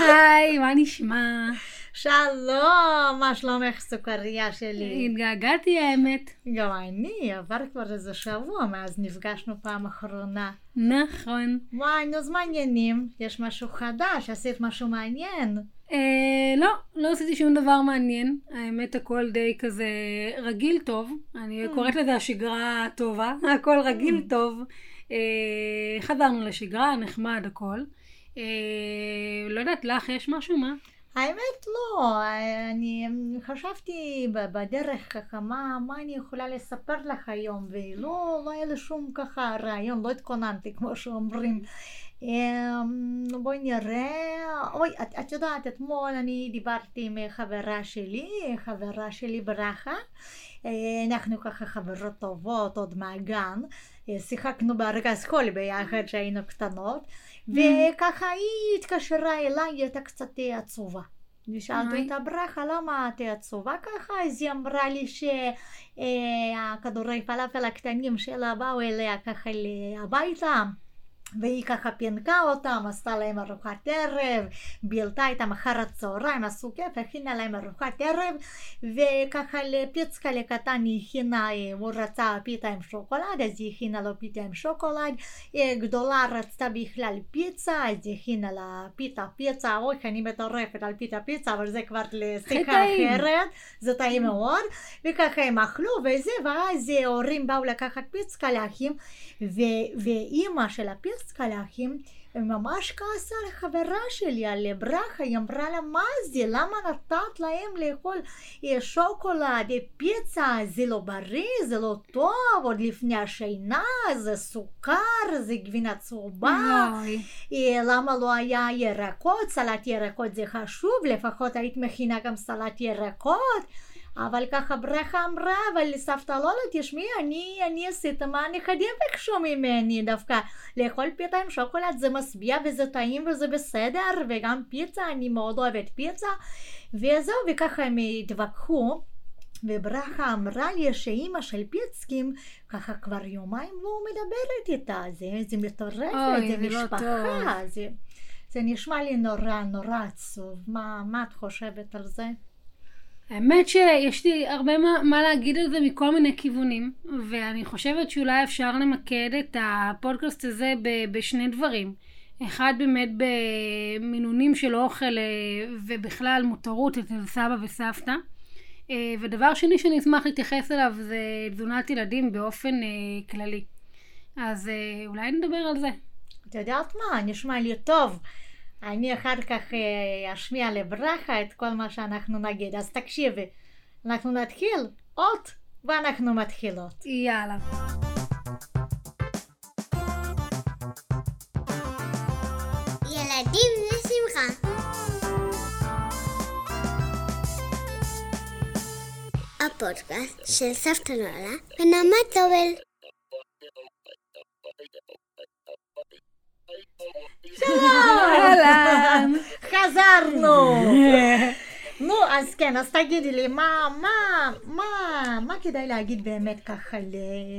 היי, מה נשמע? שלום, מה שלומך סוכריה שלי? התגעגעתי האמת. גם אני, עבר כבר איזה שבוע מאז נפגשנו פעם אחרונה. נכון. וואי, נו, אז מעניינים. יש משהו חדש, עשית משהו מעניין. אה, לא, לא עשיתי שום דבר מעניין. האמת, הכל די כזה רגיל טוב. אני קוראת לזה השגרה הטובה. הכל רגיל טוב. אה, חזרנו לשגרה, נחמד הכל. אה, לא יודעת, לך יש משהו? מה? האמת לא, אני חשבתי בדרך ככה מה, מה אני יכולה לספר לך היום ולא לא היה לי שום ככה רעיון, לא התכוננתי כמו שאומרים. אמ, בואי נראה, אוי, את, את יודעת, אתמול אני דיברתי עם חברה שלי, חברה שלי ברכה, אה, אנחנו ככה חברות טובות עוד מהגן, אה, שיחקנו בארגז חול ביחד כשהיינו קטנות. וככה היא התקשרה אליי, היא הייתה קצת עצובה. ושאלתי אותה ברכה למה את עצובה ככה? אז היא אמרה לי שהכדורי פלאפל הקטנים שלה באו אליה ככה הביתה והיא ככה פינקה אותם, עשתה להם ארוחת ערב, בילתה איתם אחר הצהריים, עשו כיף, הכינה להם ארוחת ערב, וככה לפיצקה לקטן היא הכינה, הוא רצה פיתה עם שוקולד, אז היא הכינה לו פיתה עם שוקולד, גדולה רצתה בכלל פיצה, אז היא הכינה לה פיתה פיצה, אוי, אני מטורפת על פיתה פיצה, אבל זה כבר לשיחה אחרת, זה טעים מאוד, וככה הם אכלו וזה, ואז ההורים באו לקחת פיצקה לאחים, ואימא של הפיצקה קלחים ממש כעסה לחברה שלי על ברכה, היא אמרה לה מה זה, למה נתת להם לאכול שוקולד, פיצה, זה לא בריא, זה לא טוב, עוד לפני השינה, זה סוכר, זה גבינה צהובה, למה לא היה ירקות, סלט ירקות זה חשוב, לפחות היית מכינה גם סלט ירקות אבל ככה ברכה אמרה, אבל סבתא לא, תשמעי, אני, אני עשית מה הנכדים ביקשו ממני דווקא. לאכול פיתה עם שוקולד זה משביע וזה טעים וזה בסדר, וגם פיצה, אני מאוד אוהבת פיצה. וזהו, וככה הם התווכחו. וברכה אמרה לי שאימא של פיצקים ככה כבר יומיים לא מדברת איתה, זה, זה מטורפת, זה לא משפחה, זה, זה נשמע לי נורא נורא עצוב. מה, מה את חושבת על זה? האמת שיש לי הרבה מה, מה להגיד על זה מכל מיני כיוונים, ואני חושבת שאולי אפשר למקד את הפודקאסט הזה ב, בשני דברים. אחד באמת במינונים של אוכל אה, ובכלל מותרות אצל סבא וסבתא. אה, ודבר שני שאני אשמח להתייחס אליו זה תזונת ילדים באופן אה, כללי. אז אולי נדבר על זה. את יודעת מה? נשמע לי טוב. אני אחר כך אשמיע לברכה את כל מה שאנחנו נגיד. אז תקשיבי, אנחנו נתחיל אות ואנחנו מתחילות. יאללה. ילדים לשמחה. הפודקאסט של סבתא נועלה ונעמה טובל. אהלן, חזרנו. נו, אז כן, אז תגידי לי, מה, מה, מה, מה כדאי להגיד באמת ככה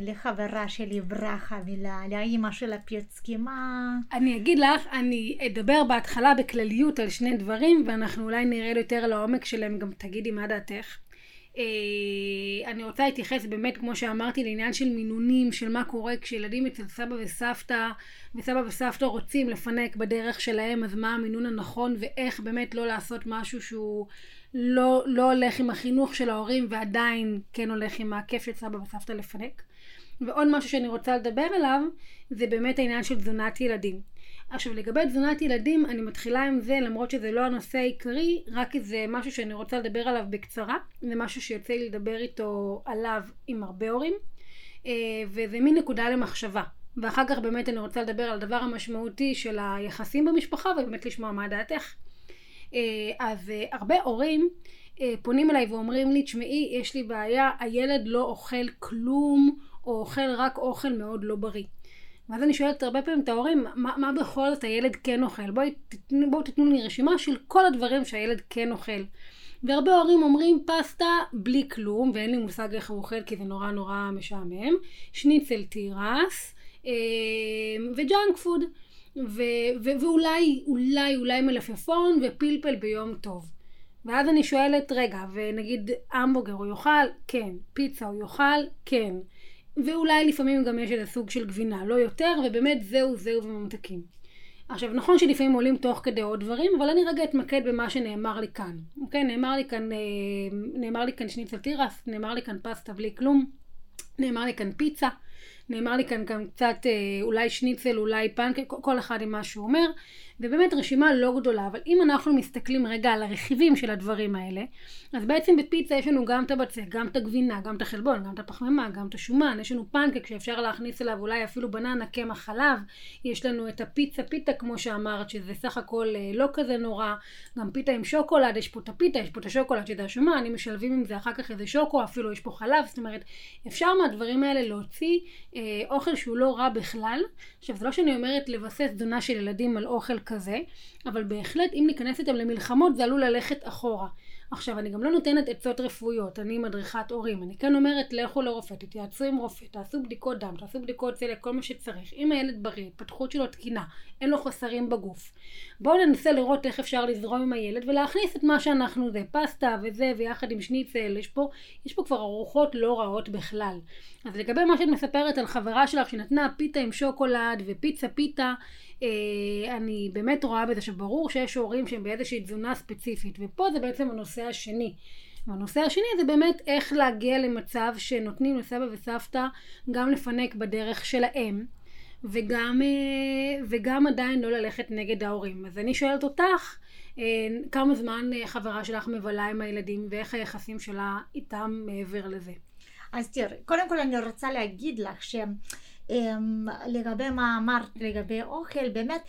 לחברה שלי ברכה ולאימא של הפיצקי, מה... אני אגיד לך, אני אדבר בהתחלה בכלליות על שני דברים, ואנחנו אולי נרד יותר לעומק שלהם, גם תגידי מה דעתך. אה, אני רוצה להתייחס באמת, כמו שאמרתי, לעניין של מינונים, של מה קורה כשילדים אצל סבא וסבתא, וסבא וסבתא רוצים לפנק בדרך שלהם, אז מה המינון הנכון, ואיך באמת לא לעשות משהו שהוא לא, לא הולך עם החינוך של ההורים, ועדיין כן הולך עם הכיף של סבא וסבתא לפנק. ועוד משהו שאני רוצה לדבר עליו, זה באמת העניין של תזונת ילדים. עכשיו לגבי תזונת ילדים, אני מתחילה עם זה למרות שזה לא הנושא העיקרי, רק זה משהו שאני רוצה לדבר עליו בקצרה, זה משהו שיוצא לי לדבר איתו עליו עם הרבה הורים, אה, וזה מין נקודה למחשבה. ואחר כך באמת אני רוצה לדבר על הדבר המשמעותי של היחסים במשפחה ובאמת לשמוע מה דעתך. אה, אז אה, הרבה הורים פונים אליי ואומרים לי, תשמעי, יש לי בעיה, הילד לא אוכל כלום, או אוכל רק אוכל מאוד לא בריא. ואז אני שואלת הרבה פעמים את ההורים, מה, מה בכל זאת הילד כן אוכל? בואו תתנו, בוא תתנו לי רשימה של כל הדברים שהילד כן אוכל. והרבה הורים אומרים פסטה בלי כלום, ואין לי מושג איך הוא אוכל כי זה נורא נורא משעמם, שניצל תירס אה, וג'אנק פוד. ו- ו- ואולי, אולי, אולי מלפפון ופלפל ביום טוב. ואז אני שואלת, רגע, ונגיד המבורגר הוא יאכל? כן. פיצה הוא יאכל? כן. ואולי לפעמים גם יש איזה סוג של גבינה, לא יותר, ובאמת זהו זהו וממתקים. עכשיו נכון שלפעמים עולים תוך כדי עוד דברים, אבל אני רגע אתמקד במה שנאמר לי כאן. אוקיי? נאמר לי כאן, אה, נאמר לי כאן שניצל תירס, נאמר לי כאן פסטה בלי כלום, נאמר לי כאן פיצה, נאמר לי כאן גם קצת אה, אולי שניצל, אולי פנקק, כל אחד עם מה שהוא אומר. ובאמת רשימה לא גדולה, אבל אם אנחנו מסתכלים רגע על הרכיבים של הדברים האלה, אז בעצם בפיצה יש לנו גם את הבצק, גם את הגבינה, גם את החלבון, גם את הפחמימה, גם את השומן, יש לנו פנקק שאפשר להכניס אליו אולי אפילו בננה, קמח חלב, יש לנו את הפיצה פיתה כמו שאמרת, שזה סך הכל אה, לא כזה נורא, גם פיתה עם שוקולד, יש פה את הפיתה, יש פה את השוקולד שזה השומן, אם משלבים עם זה אחר כך איזה שוקו, אפילו יש פה חלב, זאת אומרת, אפשר מהדברים האלה להוציא אה, אוכל שהוא לא רע בכלל. עכשיו, זה לא שאני אומרת לבסס תזונה של ילדים על אוכל כזה, אבל בהחלט אם ניכנס איתם למלחמות זה עלול ללכת אחורה. עכשיו, אני גם לא נותנת עצות רפואיות, אני מדריכת הורים. אני כן אומרת, לכו לרופא, תתייעצו עם רופא, תעשו בדיקות דם, תעשו בדיקות צלק, כל מה שצריך. אם הילד בריא, התפתחות שלו תקינה, אין לו חסרים בגוף. בואו ננסה לראות איך אפשר לזרום עם הילד ולהכניס את מה שאנחנו זה, פסטה וזה, ויחד עם שניצל, יש פה, יש פה כבר ארוחות לא רעות בכלל. אז לגבי מה שאת מספרת על חברה שלך שנתנה פיתה עם שוקולד ופיצה פיתה, אה, אני באמת רואה בזה שברור שיש הורים שהם באיזושהי תזונה ספציפית, ופה זה בעצם הנושא השני. והנושא השני זה באמת איך להגיע למצב שנותנים לסבא וסבתא גם לפנק בדרך שלהם, וגם, אה, וגם עדיין לא ללכת נגד ההורים. אז אני שואלת אותך, אה, כמה זמן חברה שלך מבלה עם הילדים ואיך היחסים שלה איתם מעבר לזה? אז תראי, קודם כל אני רוצה להגיד לך שהם לגבי מה אמרת לגבי אוכל, באמת,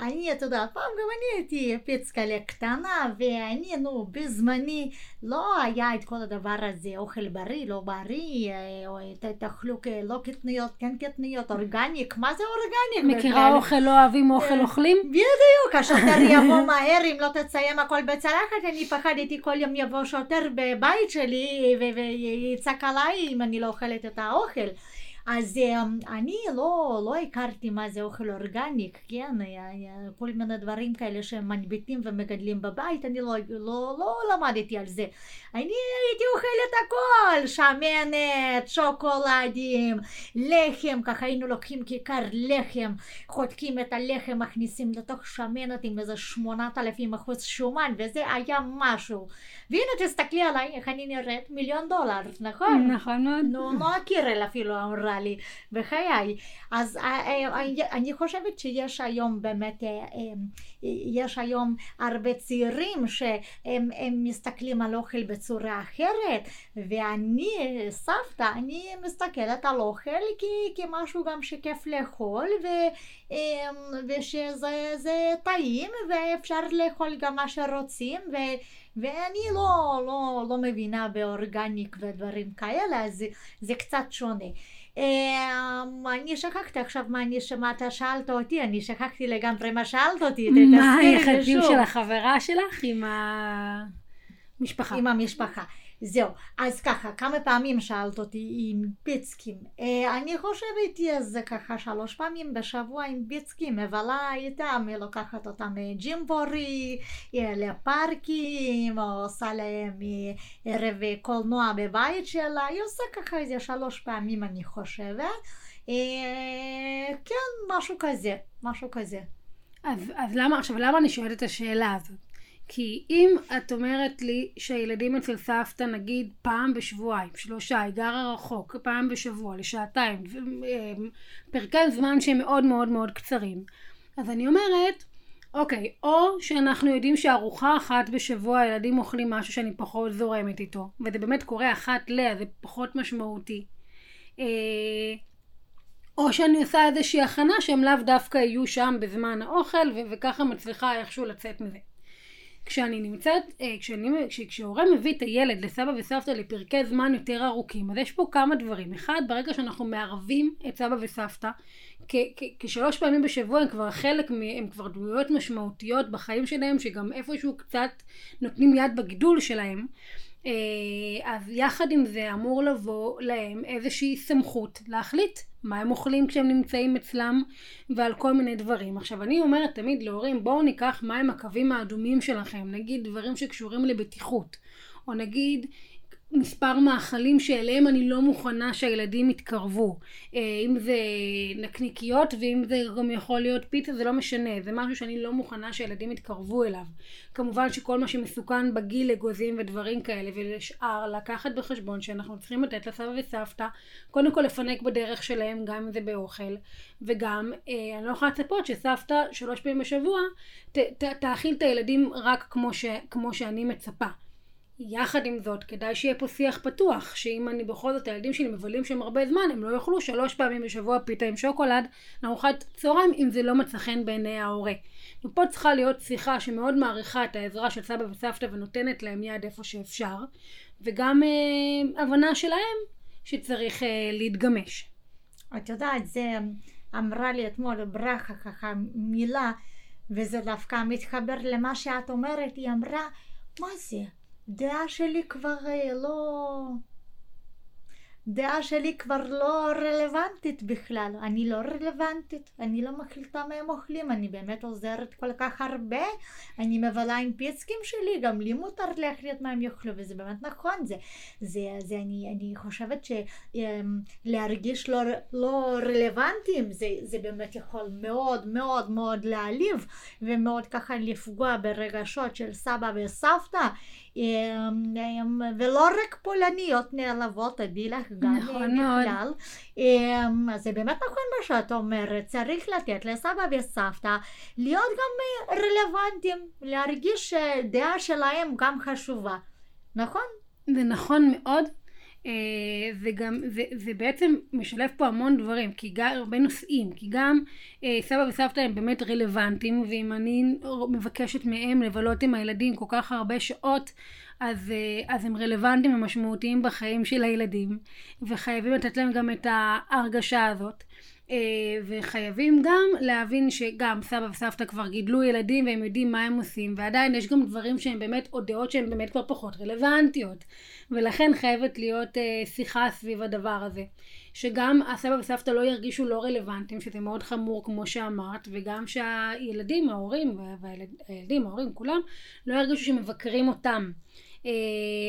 אני, אתה יודע, פעם גם אני הייתי פיצקלה קטנה, ואני, נו, בזמני לא היה את כל הדבר הזה, אוכל בריא, לא בריא, אה, או תאכלו לא קטניות, כן קטניות, אורגניק, מה זה אורגניק? מכירה אוכל לא אוהבים, אוכל אה, אוכלים? בדיוק, השוטר יבוא מהר, אם לא תציין הכל בצלחת, אני פחדתי כל יום יבוא שוטר בבית שלי ויצעק עליי אם אני לא אוכלת את האוכל. אז אמ, אני לא, לא הכרתי מה זה אוכל אורגניק, כן, כל מיני דברים כאלה שהם מנביטים ומגדלים בבית, אני לא, לא, לא למדתי על זה. אני הייתי אוכלת הכל, שמנת, שוקולדים, לחם, ככה היינו לוקחים כיכר לחם, חותקים את הלחם, מכניסים לתוך שמנת עם איזה שמונת אלפים אחוז שומן, וזה היה משהו. והנה תסתכלי עליי, איך אני נראית, מיליון דולר, נכון? נכון מאוד. נו, נועה קירל אפילו אמרה לי, בחיי. אז אה, אה, אני חושבת שיש היום באמת, אה, יש היום הרבה צעירים שהם מסתכלים על אוכל בצורה אחרת, ואני, סבתא, אני מסתכלת על אוכל כמשהו גם שכיף לאכול, ו, ושזה טעים, ואפשר לאכול גם מה שרוצים, ו... ואני לא, לא, לא מבינה באורגניק ודברים כאלה, אז זה, זה קצת שונה. אמ, אני שכחתי עכשיו מה אני שמעת, שאלת אותי, אני שכחתי לגמרי מה שאלת אותי, מה היחסים של החברה שלך עם המשפחה? עם המשפחה. זהו, אז ככה, כמה פעמים שאלת אותי עם ביצקים. אה, אני חושבת שזה ככה שלוש פעמים בשבוע עם ביצקים, מבלה איתם, לוקחת אותם ג'ימבורי, לפארקים, או עושה להם ערב קולנוע בבית שלה, היא עושה ככה איזה שלוש פעמים אני חושבת. אה, כן, משהו כזה, משהו כזה. אז, אז למה, עכשיו למה אני שואלת את השאלה הזאת? כי אם את אומרת לי שהילדים אצל סבתא נגיד פעם בשבועיים, שלושה, היא גרה רחוק, פעם בשבוע, לשעתיים, אמ, פרקי זמן שהם מאוד מאוד מאוד קצרים, אז אני אומרת, אוקיי, או שאנחנו יודעים שארוחה אחת בשבוע הילדים אוכלים משהו שאני פחות זורמת איתו, וזה באמת קורה אחת ל... זה פחות משמעותי. אה, או שאני עושה איזושהי הכנה שהם לאו דווקא יהיו שם בזמן האוכל, וככה מצליחה איכשהו לצאת מזה. כשאני נמצאת, אה, כשאני, כש, כשהורה מביא את הילד לסבא וסבתא לפרקי זמן יותר ארוכים, אז יש פה כמה דברים. אחד, ברגע שאנחנו מערבים את סבא וסבתא, כשלוש פעמים בשבוע הם כבר חלק, הם כבר דמויות משמעותיות בחיים שלהם, שגם איפשהו קצת נותנים יד בגידול שלהם. אה, אז יחד עם זה אמור לבוא להם איזושהי סמכות להחליט מה הם אוכלים כשהם נמצאים אצלם, ועל כל מיני דברים. עכשיו, אני אומרת תמיד להורים, בואו ניקח מהם הקווים האדומים שלכם, נגיד דברים שקשורים לבטיחות, או נגיד מספר מאכלים שאליהם אני לא מוכנה שהילדים יתקרבו. אה, אם זה נקניקיות ואם זה גם יכול להיות פיצה זה לא משנה, זה משהו שאני לא מוכנה שהילדים יתקרבו אליו. כמובן שכל מה שמסוכן בגיל אגוזים ודברים כאלה ולשאר לקחת בחשבון שאנחנו צריכים לתת לסבא וסבתא קודם כל לפנק בדרך שלהם גם אם זה באוכל וגם אה, אני לא יכולה לצפות שסבתא שלוש פעמים בשבוע ת, ת, תאכיל את הילדים רק כמו, ש, כמו שאני מצפה. יחד עם זאת, כדאי שיהיה פה שיח פתוח, שאם אני בכל זאת, הילדים שלי מבלים שם הרבה זמן, הם לא יאכלו שלוש פעמים בשבוע פיתה עם שוקולד לארוחת צהריים, אם זה לא מצא חן בעיני ההורה. ופה צריכה להיות שיחה שמאוד מעריכה את העזרה של סבא וסבתא ונותנת להם יד איפה שאפשר, וגם אה, הבנה שלהם שצריך אה, להתגמש. את יודעת, זה אמרה לי אתמול ברכה ככה מילה, וזה דווקא מתחבר למה שאת אומרת, היא אמרה, מה זה? דעה שלי כבר אה, לא... דעה שלי כבר לא רלוונטית בכלל, אני לא רלוונטית, אני לא מחליטה מה הם אוכלים, אני באמת עוזרת כל כך הרבה, אני מבלה עם פיצקים שלי, גם לי מותר להחליט מה הם יאכלו, וזה באמת נכון, זה, זה, זה אני, אני חושבת שלהרגיש לא, לא רלוונטיים, זה, זה באמת יכול מאוד מאוד מאוד להעליב, ומאוד ככה לפגוע ברגשות של סבא וסבתא. ולא רק פולניות נעלבות, אביא לך גם נכון בכלל. אז זה באמת נכון מה שאת אומרת, צריך לתת לסבא וסבתא להיות גם רלוונטיים, להרגיש שדעה שלהם גם חשובה, נכון? זה נכון מאוד. זה גם, זה, זה בעצם משלב פה המון דברים, כי גם, הרבה נושאים, כי גם אה, סבא וסבתא הם באמת רלוונטיים, ואם אני מבקשת מהם לבלות עם הילדים כל כך הרבה שעות, אז, אה, אז הם רלוונטיים ומשמעותיים בחיים של הילדים, וחייבים לתת להם גם את ההרגשה הזאת. אה, וחייבים גם להבין שגם סבא וסבתא כבר גידלו ילדים והם יודעים מה הם עושים ועדיין יש גם דברים שהם באמת או דעות שהן באמת כבר פחות רלוונטיות. ולכן חייבת להיות אה, שיחה סביב הדבר הזה. שגם הסבא וסבתא לא ירגישו לא רלוונטיים שזה מאוד חמור כמו שאמרת וגם שהילדים ההורים והילדים ההורים כולם לא ירגישו שמבקרים אותם אה,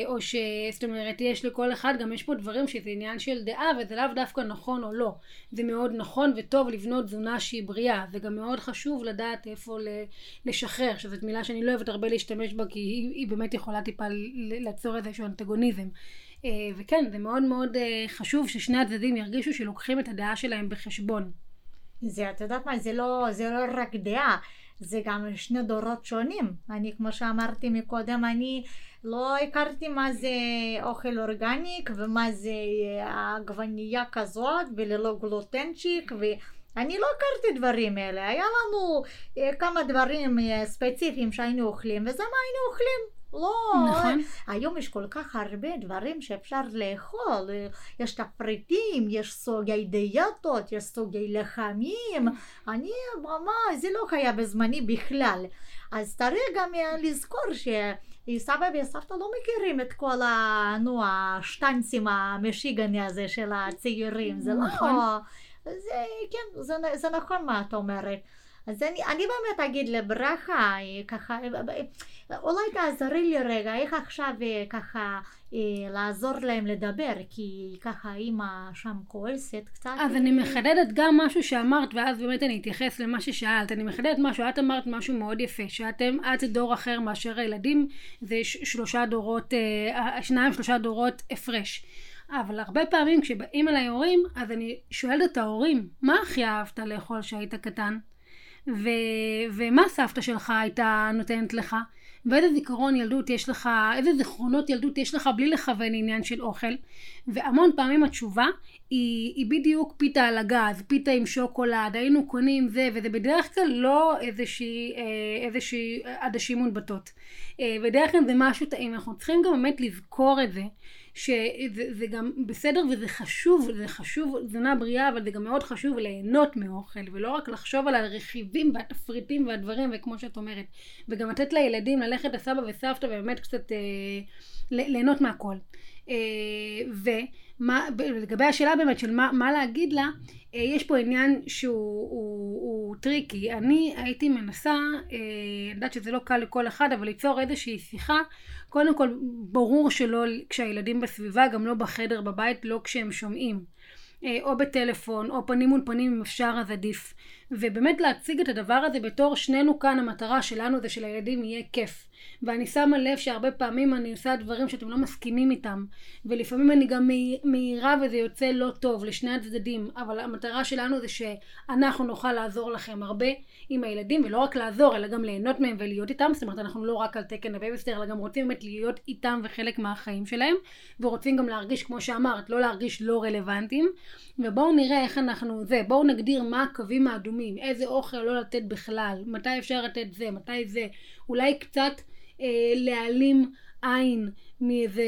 או שזאת אומרת יש לכל אחד גם יש פה דברים שזה עניין של דעה וזה לאו דווקא נכון או לא. זה מאוד נכון וטוב לבנות תזונה שהיא בריאה זה גם מאוד חשוב לדעת איפה לשחרר. שזאת מילה שאני לא אוהבת הרבה להשתמש בה כי היא, היא באמת יכולה טיפה לעצור איזשהו אנטגוניזם. אה, וכן זה מאוד מאוד אה, חשוב ששני הצדדים ירגישו שלוקחים את הדעה שלהם בחשבון. זה את יודעת מה זה לא זה לא רק דעה זה גם שני דורות שונים. אני, כמו שאמרתי מקודם, אני לא הכרתי מה זה אוכל אורגניק ומה זה עגבנייה כזאת וללא גלוטנצ'יק ואני לא הכרתי דברים אלה. היה לנו כמה דברים ספציפיים שהיינו אוכלים וזה מה היינו אוכלים. לא, נכון. היום יש כל כך הרבה דברים שאפשר לאכול, יש תפריטים, יש סוגי דיאטות, יש סוגי לחמים, אני ממש, זה לא היה בזמני בכלל. אז צריך גם לזכור שסבא וסבתא לא מכירים את כל ה... נו, השטנצים המשיגני הזה של הצעירים, זה נכון. לא... זה, כן, זה, זה נכון מה את אומרת. אז אני, אני באמת אגיד לברכה, ככה, אולי תעזרי לי רגע, איך עכשיו ככה לעזור להם לדבר, כי ככה אימא שם כועסת קצת. אז אני מחדדת גם משהו שאמרת, ואז באמת אני אתייחס למה ששאלת. אני מחדדת משהו, את אמרת משהו מאוד יפה, שאתם, את זה דור אחר מאשר הילדים, זה שלושה דורות, שניים שלושה דורות הפרש. אבל הרבה פעמים כשבאים אליי הורים, אז אני שואלת את ההורים, מה הכי אהבת לאכול כשהיית קטן? ו, ומה סבתא שלך הייתה נותנת לך, ואיזה זיכרון ילדות יש לך, איזה זיכרונות ילדות יש לך בלי לכוון עניין של אוכל, והמון פעמים התשובה היא, היא בדיוק פיתה על הגז, פיתה עם שוקולד, היינו קונים זה, וזה בדרך כלל לא איזושהי, אה, איזושהי עדשים מונבטות. אה, בדרך כלל זה משהו טעים, אנחנו צריכים גם באמת לזכור את זה. שזה גם בסדר וזה חשוב, זה חשוב, תזונה בריאה, אבל זה גם מאוד חשוב ליהנות מאוכל, ולא רק לחשוב על הרכיבים והתפריטים והדברים, וכמו שאת אומרת, וגם לתת לילדים ללכת לסבא וסבתא ובאמת קצת אה, ליהנות מהכל. ולגבי השאלה באמת של מה, מה להגיד לה, אה, יש פה עניין שהוא הוא, הוא tricky. אני הייתי מנסה, אה, אני יודעת שזה לא קל לכל אחד, אבל ליצור איזושהי שיחה. קודם כל, ברור שלא כשהילדים בסביבה, גם לא בחדר בבית, לא כשהם שומעים. אה, או בטלפון, או פנים מול פנים אם אפשר אז עדיף. ובאמת להציג את הדבר הזה בתור שנינו כאן המטרה שלנו זה שלילדים יהיה כיף. ואני שמה לב שהרבה פעמים אני עושה דברים שאתם לא מסכימים איתם ולפעמים אני גם מעירה וזה יוצא לא טוב לשני הצדדים אבל המטרה שלנו זה שאנחנו נוכל לעזור לכם הרבה עם הילדים ולא רק לעזור אלא גם ליהנות מהם ולהיות איתם. זאת אומרת אנחנו לא רק על תקן הבייביסיטר אלא גם רוצים באמת להיות איתם וחלק מהחיים שלהם ורוצים גם להרגיש כמו שאמרת לא להרגיש לא רלוונטיים. ובואו נראה איך אנחנו זה בואו נגדיר מה הקווים האדומים איזה אוכל לא לתת בכלל מתי אפשר לתת זה מתי זה. אולי קצת אה, להעלים עין מאיזה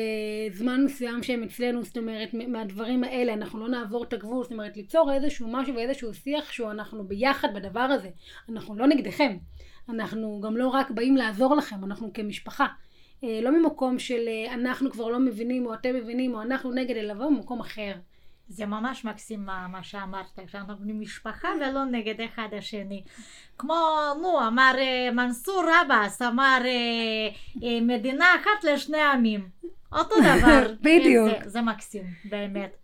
זמן מסוים שהם אצלנו, זאת אומרת, מהדברים האלה, אנחנו לא נעבור את הגבול, זאת אומרת, ליצור איזשהו משהו ואיזשהו שיח שהוא אנחנו ביחד בדבר הזה. אנחנו לא נגדכם, אנחנו גם לא רק באים לעזור לכם, אנחנו כמשפחה. אה, לא ממקום של אה, אנחנו כבר לא מבינים, או אתם מבינים, או אנחנו נגד, אלא לבוא ממקום אחר. זה ממש מקסים מה, מה שאמרת, שאנחנו משפחה ולא נגד אחד השני. כמו, נו, אמר אה, מנסור עבאס, אמר אה, אה, מדינה אחת לשני עמים. אותו דבר. בדיוק. זה, זה מקסים, באמת.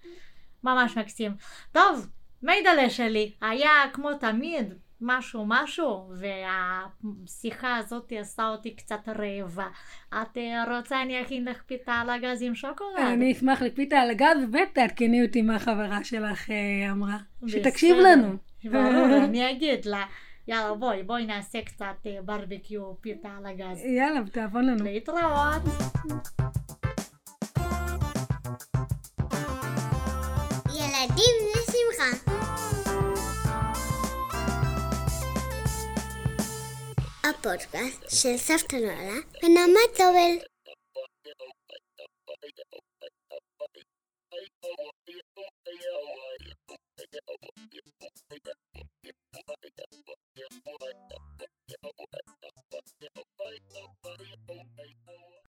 ממש מקסים. טוב, מידלה שלי, היה כמו תמיד משהו משהו, והשיחה הזאת עשה אותי קצת רעבה. את אה, רוצה אני אכין לך פיתה על הגז עם שוקולד? אני אשמח לפיתה על הגז, ותעדכני אותי מה החברה שלך אה, אמרה. שתקשיב לנו. ברור, אני אגיד לה. יאללה בואי, בואי נעשה קצת אה, ברבקיו פיתה על הגז. יאללה, תעבון לנו. להתראות. podcast känns efternöra. Min namn är Tobel.